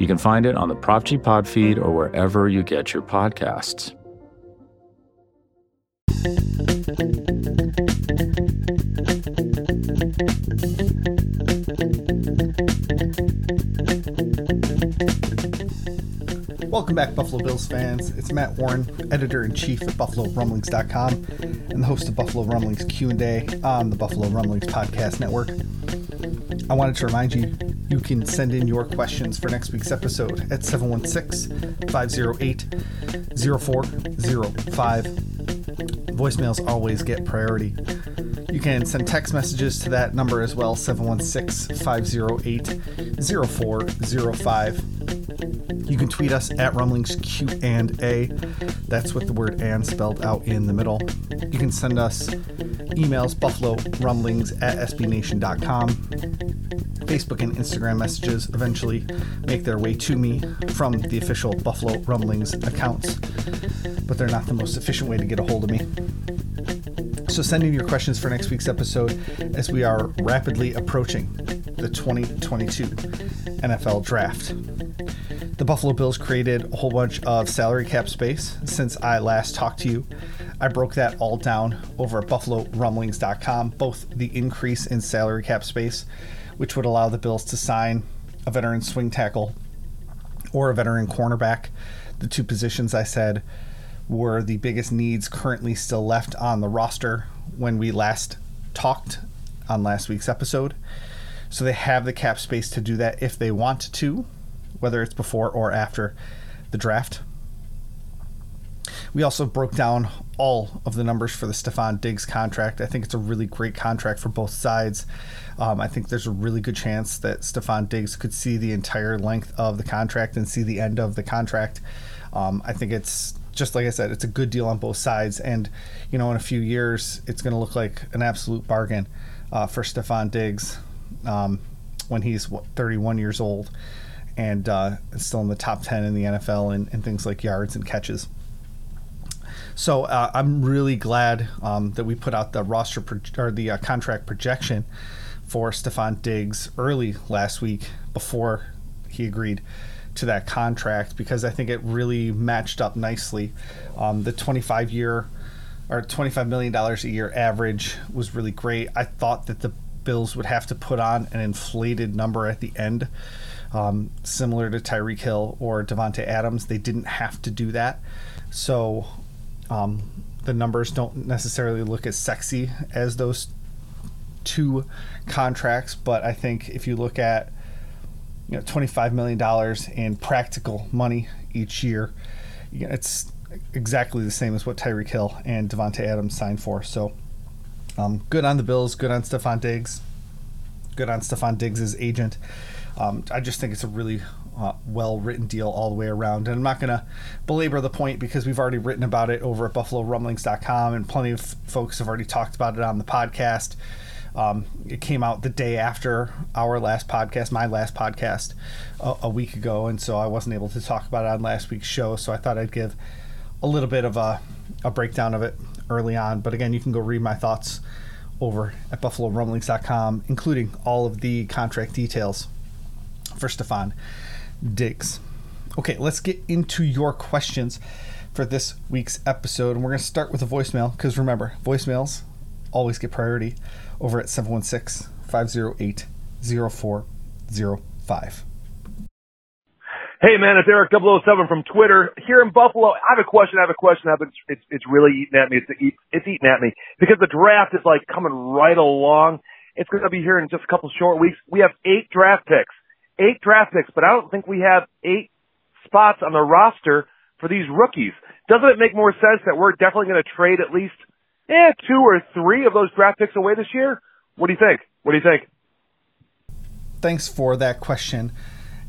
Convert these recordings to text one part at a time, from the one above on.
You can find it on the Prop G Pod feed or wherever you get your podcasts. Welcome back, Buffalo Bills fans. It's Matt Warren, editor in chief at BuffaloRumblings.com, and the host of Buffalo Rumblings Q and A on the Buffalo Rumblings Podcast Network. I wanted to remind you you can send in your questions for next week's episode at 716 508 0405. Voicemails always get priority. You can send text messages to that number as well 716 508 0405. You can tweet us at Rumblings Q and A. That's with the word and spelled out in the middle. You can send us emails, buffalo rumblings at sbnation.com. Facebook and Instagram messages eventually make their way to me from the official Buffalo Rumblings accounts, but they're not the most efficient way to get a hold of me. So send in your questions for next week's episode as we are rapidly approaching the 2022 NFL Draft. The Buffalo Bills created a whole bunch of salary cap space since I last talked to you. I broke that all down over at buffalorumblings.com, both the increase in salary cap space, which would allow the Bills to sign a veteran swing tackle or a veteran cornerback. The two positions I said were the biggest needs currently still left on the roster when we last talked on last week's episode. So they have the cap space to do that if they want to whether it's before or after the draft. We also broke down all of the numbers for the Stefon Diggs contract. I think it's a really great contract for both sides. Um, I think there's a really good chance that Stefon Diggs could see the entire length of the contract and see the end of the contract. Um, I think it's just like I said, it's a good deal on both sides. And, you know, in a few years, it's going to look like an absolute bargain uh, for Stefon Diggs um, when he's what, 31 years old and uh, still in the top 10 in the NFL and, and things like yards and catches. So uh, I'm really glad um, that we put out the roster pro- or the uh, contract projection for Stefon Diggs early last week before he agreed to that contract because I think it really matched up nicely. Um, the 25 year or 25 million dollars a year average was really great. I thought that the Bills would have to put on an inflated number at the end um, similar to Tyreek Hill or Davante Adams. They didn't have to do that, so um, the numbers don't necessarily look as sexy as those two contracts. But I think if you look at you know twenty five million dollars in practical money each year, it's exactly the same as what Tyreek Hill and Davante Adams signed for. So um, good on the Bills, good on Stefon Diggs, good on Stefon Diggs' agent. Um, I just think it's a really uh, well written deal all the way around. And I'm not going to belabor the point because we've already written about it over at BuffaloRumblings.com, and plenty of folks have already talked about it on the podcast. Um, it came out the day after our last podcast, my last podcast, a, a, week ago, and so I wasn't able to talk about it on last week's show. So I thought I'd give a little bit of a, a breakdown of it early on. But again, you can go read my thoughts over at BuffaloRumblings.com, including all of the contract details for Stefon Diggs. Okay, let's get into your questions for this week's episode. And we're going to start with a voicemail because remember, voicemails always get priority over at 716 508 0405. Hey man, it's Eric 007 from Twitter here in Buffalo. I have a question. I have a question. I've been, it's it's really eating at me. It's it's eating at me because the draft is like coming right along. It's going to be here in just a couple short weeks. We have eight draft picks eight draft picks, but I don't think we have eight spots on the roster for these rookies. Doesn't it make more sense that we're definitely going to trade at least eh, two or three of those draft picks away this year? What do you think? What do you think? Thanks for that question.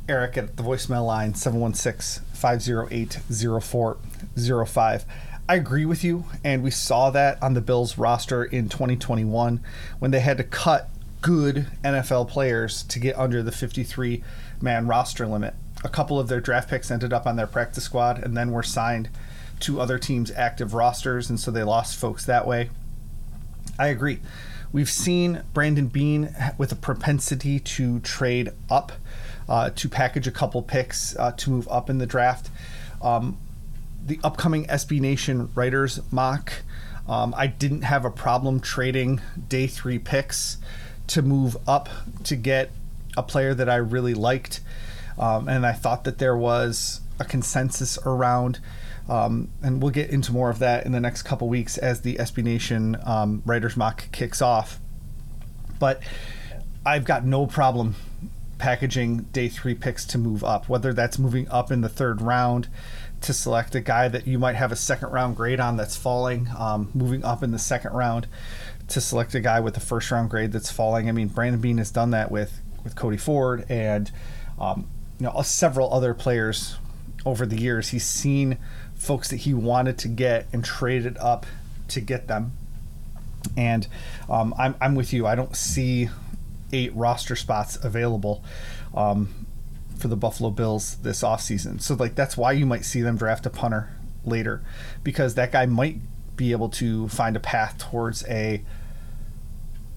Eric at the voicemail line 716 508 0405. I agree with you, and we saw that on the Bills roster in 2021 when they had to cut good NFL players to get under the 53 man roster limit. A couple of their draft picks ended up on their practice squad and then were signed to other teams' active rosters, and so they lost folks that way. I agree. We've seen Brandon Beane with a propensity to trade up, uh, to package a couple picks uh, to move up in the draft. Um, the upcoming SB Nation writers mock, um, I didn't have a problem trading day three picks to move up to get a player that I really liked. Um, and I thought that there was a consensus around. Um, and we'll get into more of that in the next couple weeks as the SB Nation um, Writers Mock kicks off. But I've got no problem packaging day three picks to move up, whether that's moving up in the third round to select a guy that you might have a second round grade on that's falling, um, moving up in the second round to select a guy with a first round grade that's falling. I mean, Brandon Beane has done that with with Cody Ford and um, you know several other players over the years. He's seen folks that he wanted to get and traded up to get them. And um, I'm I'm with you. I don't see eight roster spots available. Um, for the Buffalo Bills this offseason. So like that's why you might see them draft a punter later because that guy might be able to find a path towards a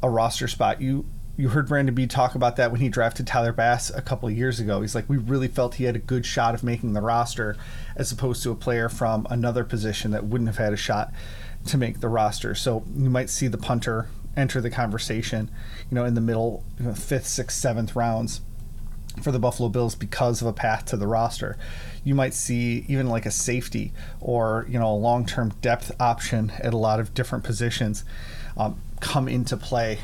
a roster spot. You you heard Brandon B talk about that when he drafted Tyler Bass a couple of years ago. He's like, we really felt he had a good shot of making the roster, as opposed to a player from another position that wouldn't have had a shot to make the roster. So you might see the punter enter the conversation, you know, in the middle, you know, fifth, sixth, seventh rounds for the Buffalo Bills because of a path to the roster. You might see even like a safety or you know a long-term depth option at a lot of different positions um, come into play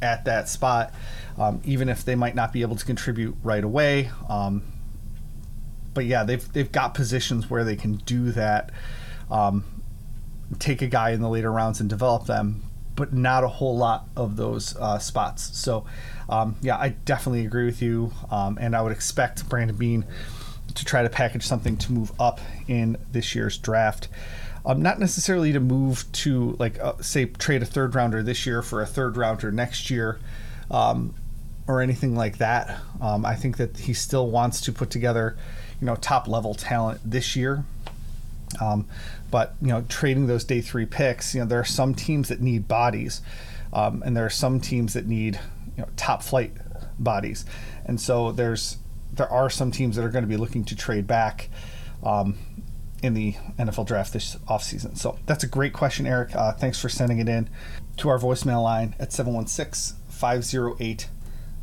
at that spot, um, even if they might not be able to contribute right away. Um, but yeah, they've they've got positions where they can do that. Um, take a guy in the later rounds and develop them, but not a whole lot of those uh, spots. So, um, yeah, I definitely agree with you, um, and I would expect Brandon Beane to try to package something to move up in this year's draft. Um, not necessarily to move to like uh, say trade a third rounder this year for a third rounder next year, um, or anything like that. Um, I think that he still wants to put together, you know, top level talent this year. Um, but you know, trading those day three picks, you know, there are some teams that need bodies, um, and there are some teams that need you know top flight bodies, and so there's there are some teams that are going to be looking to trade back. Um, in the NFL draft this offseason? So that's a great question, Eric. Uh, thanks for sending it in to our voicemail line at 716 508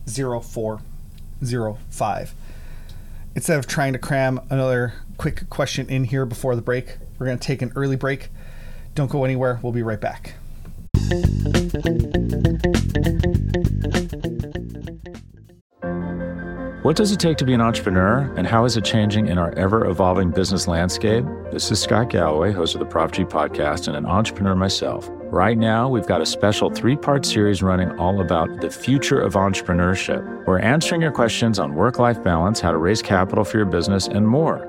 0405. Instead of trying to cram another quick question in here before the break, we're going to take an early break. Don't go anywhere. We'll be right back. What does it take to be an entrepreneur, and how is it changing in our ever evolving business landscape? This is Scott Galloway, host of the Prop G podcast, and an entrepreneur myself. Right now, we've got a special three part series running all about the future of entrepreneurship. We're answering your questions on work life balance, how to raise capital for your business, and more.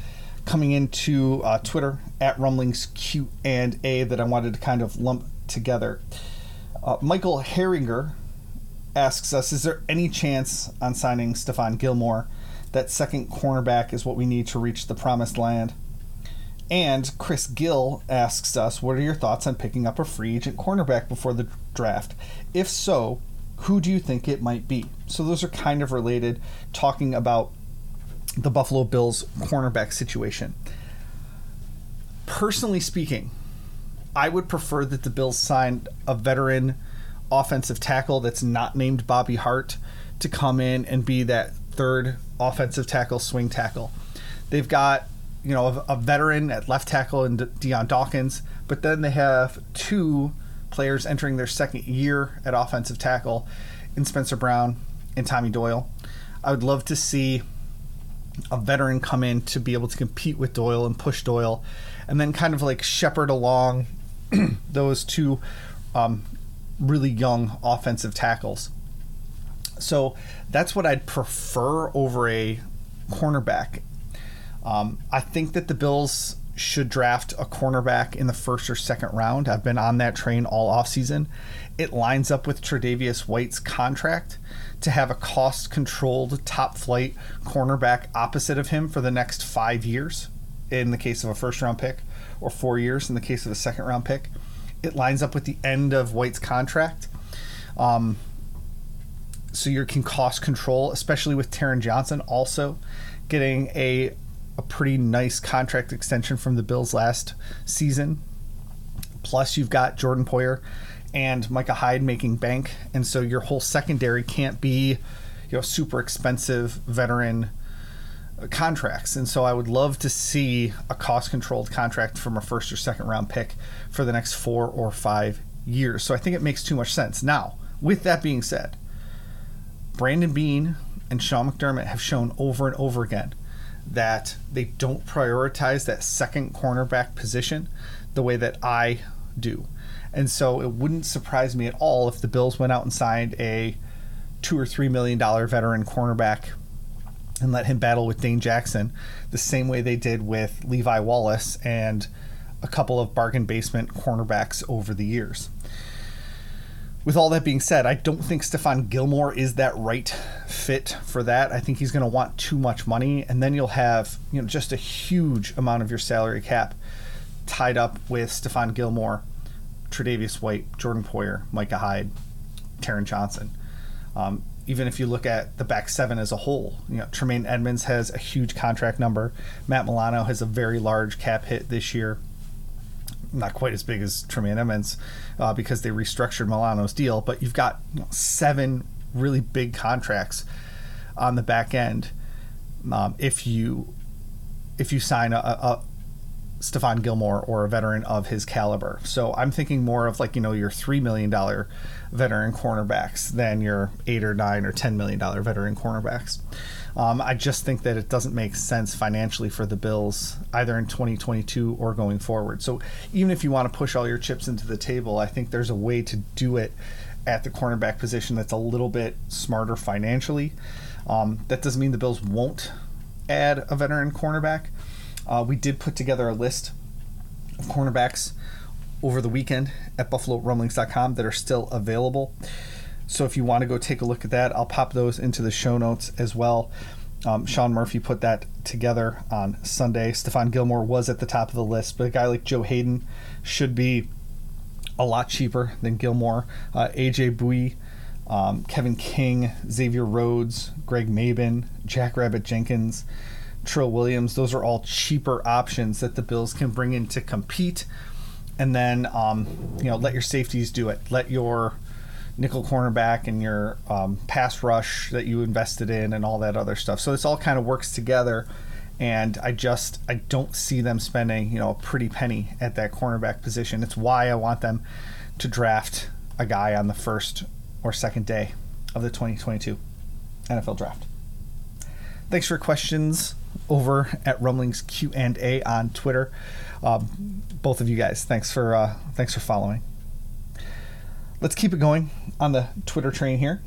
coming into uh, Twitter at Rumblings Q and A that I wanted to kind of lump together. Uh, Michael Herringer asks us: Is there any chance on signing Stephon Gilmore? That second cornerback is what we need to reach the promised land. And Chris Gill asks us, What are your thoughts on picking up a free agent cornerback before the draft? If so, who do you think it might be? So those are kind of related, talking about the Buffalo Bills cornerback situation. Personally speaking, I would prefer that the Bills signed a veteran offensive tackle that's not named Bobby Hart to come in and be that third offensive tackle, swing tackle. They've got you know, a, a veteran at left tackle in Dion Dawkins, but then they have two players entering their second year at offensive tackle in Spencer Brown and Tommy Doyle. I would love to see a veteran come in to be able to compete with Doyle and push Doyle, and then kind of like shepherd along those two um, really young offensive tackles. So that's what I'd prefer over a cornerback. Um, I think that the Bills should draft a cornerback in the first or second round. I've been on that train all offseason. It lines up with Tre'Davious White's contract to have a cost controlled top flight cornerback opposite of him for the next five years in the case of a first round pick, or four years in the case of a second round pick. It lines up with the end of White's contract. Um, so you can cost control, especially with Taron Johnson also getting a a pretty nice contract extension from the Bills last season. Plus, you've got Jordan Poyer and Micah Hyde making bank, and so your whole secondary can't be, you know, super expensive veteran contracts. And so I would love to see a cost controlled contract from a first or second round pick for the next four or five years. So I think it makes too much sense. Now, with that being said, Brandon Beane and Sean McDermott have shown over and over again that they don't prioritize that second cornerback position the way that I do. And so it wouldn't surprise me at all if the Bills went out and signed a two or three million dollar veteran cornerback and let him battle with Dane Jackson the same way they did with Levi Wallace and a couple of bargain basement cornerbacks over the years with all that being said, I don't think Stephon Gilmore is that right fit for that. I think he's going to want too much money, and then you'll have you know just a huge amount of your salary cap tied up with Stephon Gilmore, Tre'Davious White, Jordan Poyer, Micah Hyde, Taron Johnson. Um, even if you look at the back seven as a whole, you know Tremaine Edmunds has a huge contract number. Matt Milano has a very large cap hit this year not quite as big as Tremaine Edmunds uh, because they restructured Milano's deal, but you've got you know, seven really big contracts on the back end. Um, if you if you sign a, a Stephon Gilmore or a veteran of his caliber, so I'm thinking more of like you know your three million dollar veteran cornerbacks than your eight or nine or ten million dollar veteran cornerbacks. Um, I just think that it doesn't make sense financially for the Bills either in 2022 or going forward. So even if you want to push all your chips into the table, I think there's a way to do it at the cornerback position that's a little bit smarter financially. Um, that doesn't mean the Bills won't add a veteran cornerback. Uh, we did put together a list of cornerbacks over the weekend at BuffaloRumblings.com that are still available. So if you want to go take a look at that, I'll pop those into the show notes as well. Um, Sean Murphy put that together on Sunday. Stephon Gilmore was at the top of the list, but a guy like Joe Haden should be a lot cheaper than Gilmore. Uh, AJ Bouye, um, Kevin King, Xavier Rhodes, Greg Mabin, Jackrabbit Jenkins, Trill Williams. Those are all cheaper options that the Bills can bring in to compete. And then, um, you know, let your safeties do it. Let your nickel cornerback and your um, pass rush that you invested in and all that other stuff. So this all kind of works together. And I just I don't see them spending you know a pretty penny at that cornerback position. It's why I want them to draft a guy on the first or second day of the 2022 NFL draft. Thanks for questions over at Rumblings Q and A on Twitter. Um, both of you guys, thanks for uh, thanks for following. Let's keep it going on the Twitter train here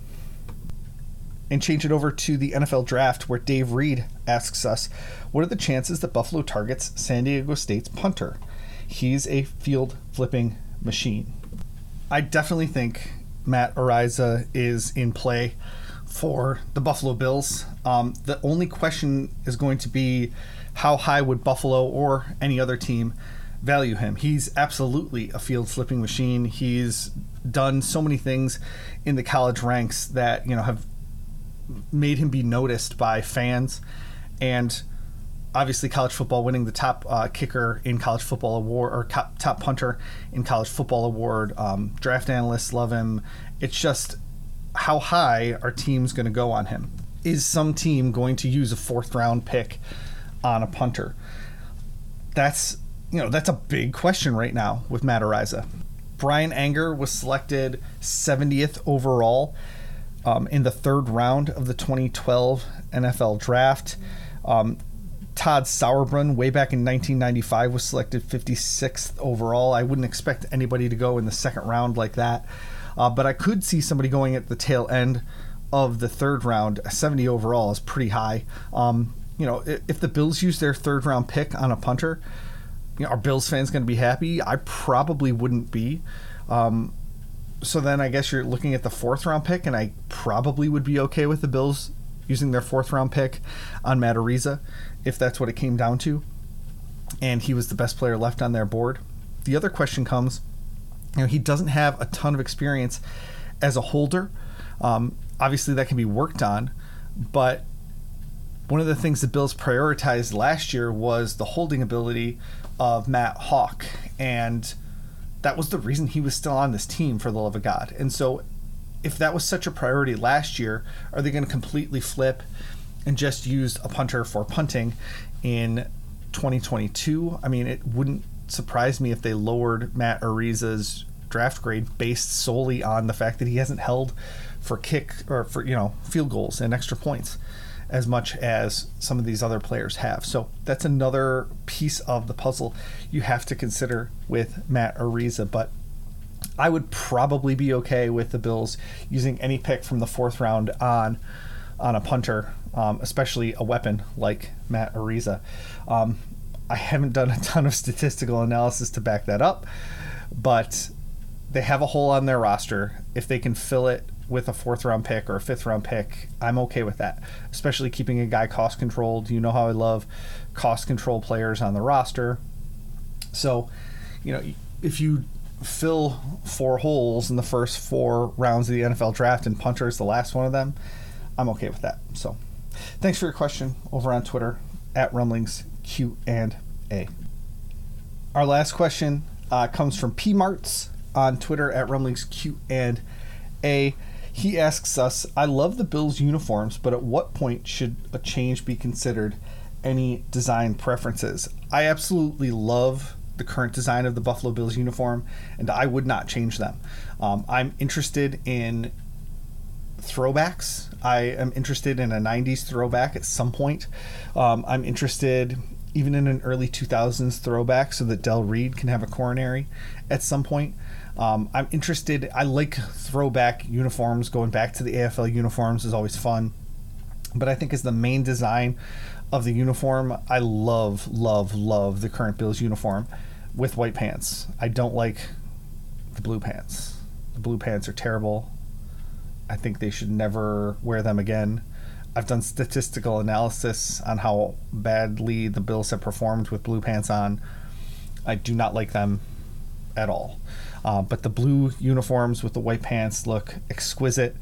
and change it over to the NFL draft where Dave Reed asks us, What are the chances that Buffalo targets San Diego State's punter? He's a field flipping machine. I definitely think Matt Araiza is in play for the Buffalo Bills. Um, the only question is going to be how high would Buffalo or any other team value him? He's absolutely a field slipping machine. He's done so many things in the college ranks that you know have made him be noticed by fans and obviously college football winning the top uh, kicker in college football award or top punter in college football award um, draft analysts love him it's just how high are teams going to go on him is some team going to use a fourth round pick on a punter that's you know that's a big question right now with Matt Araiza. Bryan Anger was selected 70th overall um, in the third round of the 2012 NFL Draft. Um, Todd Sauerbrun, way back in 1995, was selected 56th overall. I wouldn't expect anybody to go in the second round like that, uh, but I could see somebody going at the tail end of the third round. 70 overall is pretty high. Um, you know, if the Bills use their third round pick on a punter, you know, are Bills fans going to be happy? I probably wouldn't be. Um, so then I guess you're looking at the fourth round pick, and I probably would be okay with the Bills using their fourth round pick on Matt Araiza if that's what it came down to. And he was the best player left on their board. The other question comes you know, he doesn't have a ton of experience as a holder. Um, obviously, that can be worked on, but one of the things the Bills prioritized last year was the holding ability of Matt Haack. And that was the reason he was still on this team, for the love of God. And so, if that was such a priority last year, are they going to completely flip and just use a punter for punting in 2022? I mean, it wouldn't surprise me if they lowered Matt Araiza's draft grade based solely on the fact that he hasn't held for kick or for you know field goals and extra points as much as some of these other players have. So that's another piece of the puzzle you have to consider with Matt Araiza, But I would probably be okay with the Bills using any pick from the fourth round on on a punter, um, especially a weapon like Matt Araiza. Um, I haven't done a ton of statistical analysis to back that up, but they have a hole on their roster. If they can fill it with a fourth round pick or a fifth round pick, I'm okay with that. Especially keeping a guy cost controlled. You know how I love cost control players on the roster. So, you know, if you fill four holes in the first four rounds of the NFL draft and punter is the last one of them, I'm okay with that. So, thanks for your question over on Twitter at rumblings Q and A. Our last question uh, comes from P Marts on Twitter at rumblings Q and A. He asks us, I love the Bills uniforms, but at what point should a change be considered? Any design preferences? I absolutely love the current design of the Buffalo Bills uniform, and I would not change them. Um, I'm interested in throwbacks. I am interested in a 90s throwback at some point. Um, I'm interested even in an early 2000s throwback so that Del Reid can have a coronary at some point. Um, I'm interested. I like throwback uniforms. Going back to the AFL uniforms is always fun. But I think as the main design of the uniform, I love, love, love the current Bills uniform with white pants. I don't like the blue pants. The blue pants are terrible. I think they should never wear them again. I've done statistical analysis on how badly the Bills have performed with blue pants on. I do not like them at all. Uh, but the blue uniforms with the white pants look exquisite.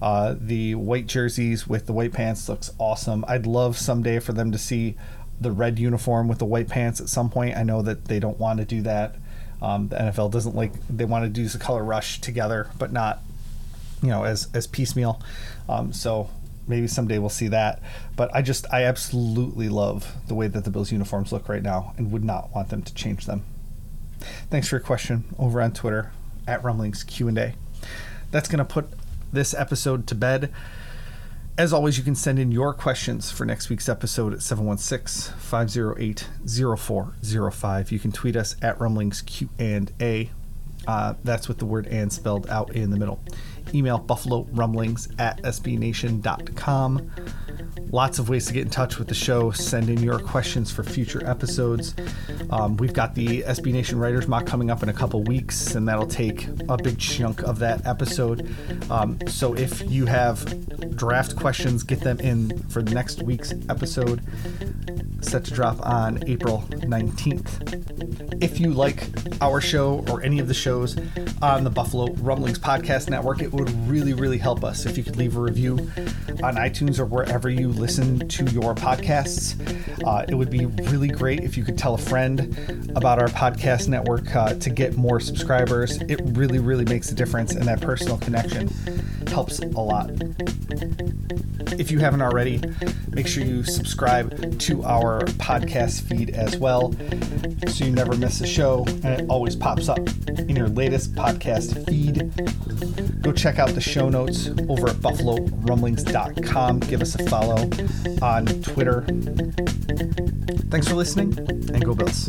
Uh, the white jerseys with the white pants looks awesome. I'd love someday for them to see the red uniform with the white pants at some point. I know that they don't want to do that. Um, the NFL doesn't like they want to do the color rush together, but not you know as as piecemeal. Um, so maybe someday we'll see that. But I just I absolutely love the way that the Bills uniforms look right now, and would not want them to change them. Thanks for your question over on Twitter at Rumblings Q and A. That's going to put this episode to bed. As always, you can send in your questions for next week's episode at 716 508 0405. You can tweet us at Rumblings Q and A. Uh, that's with the word and spelled out in the middle. Email buffalo rumblings at sbnation.com. Lots of ways to get in touch with the show. Send in your questions for future episodes. Um, we've got the SB Nation Writers Mock coming up in a couple weeks, and that'll take a big chunk of that episode. Um, so if you have draft questions, get them in for the next week's episode, set to drop on April 19th. If you like our show or any of the shows, on the Buffalo Rumblings Podcast Network. It would really, really help us if you could leave a review on iTunes or wherever you listen to your podcasts. Uh, it would be really great if you could tell a friend about our podcast network uh, to get more subscribers. It really, really makes a difference, and that personal connection helps a lot. If you haven't already, make sure you subscribe to our podcast feed as well so you never miss a show and it always pops up in your latest podcast feed. Go check out the show notes over at buffalorumblings.com. Give us a follow on Twitter. Thanks for listening and go Bills.